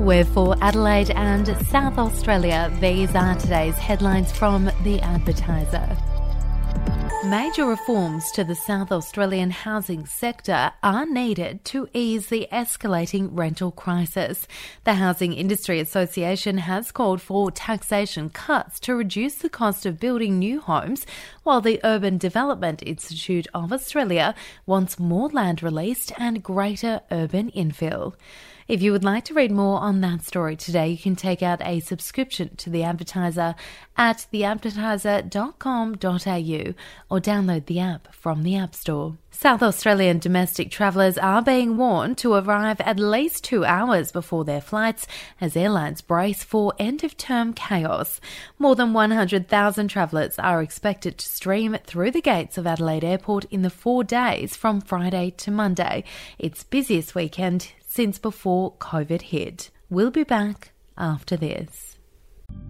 We're for Adelaide and South Australia. These are today's headlines from The Advertiser. Major reforms to the South Australian housing sector are needed to ease the escalating rental crisis. The Housing Industry Association has called for taxation cuts to reduce the cost of building new homes, while the Urban Development Institute of Australia wants more land released and greater urban infill. If you would like to read more on that story today, you can take out a subscription to The Advertiser at theadvertiser.com.au or download the app from the App Store. South Australian domestic travellers are being warned to arrive at least two hours before their flights as airlines brace for end of term chaos. More than 100,000 travellers are expected to stream through the gates of Adelaide Airport in the four days from Friday to Monday, its busiest weekend since before COVID hit. We'll be back after this.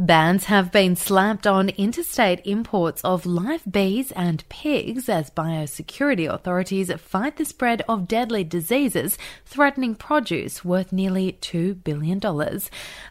Bans have been slapped on interstate imports of live bees and pigs as biosecurity authorities fight the spread of deadly diseases threatening produce worth nearly $2 billion.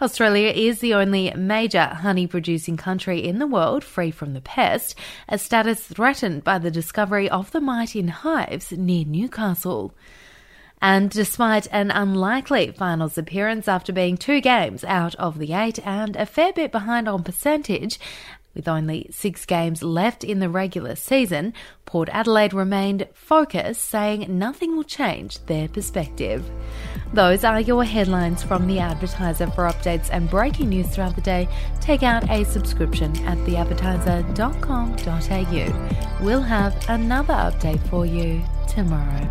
Australia is the only major honey producing country in the world free from the pest, a status threatened by the discovery of the mite in hives near Newcastle. And despite an unlikely finals appearance after being two games out of the eight and a fair bit behind on percentage, with only six games left in the regular season, Port Adelaide remained focused, saying nothing will change their perspective. Those are your headlines from The Advertiser. For updates and breaking news throughout the day, take out a subscription at theadvertiser.com.au. We'll have another update for you tomorrow.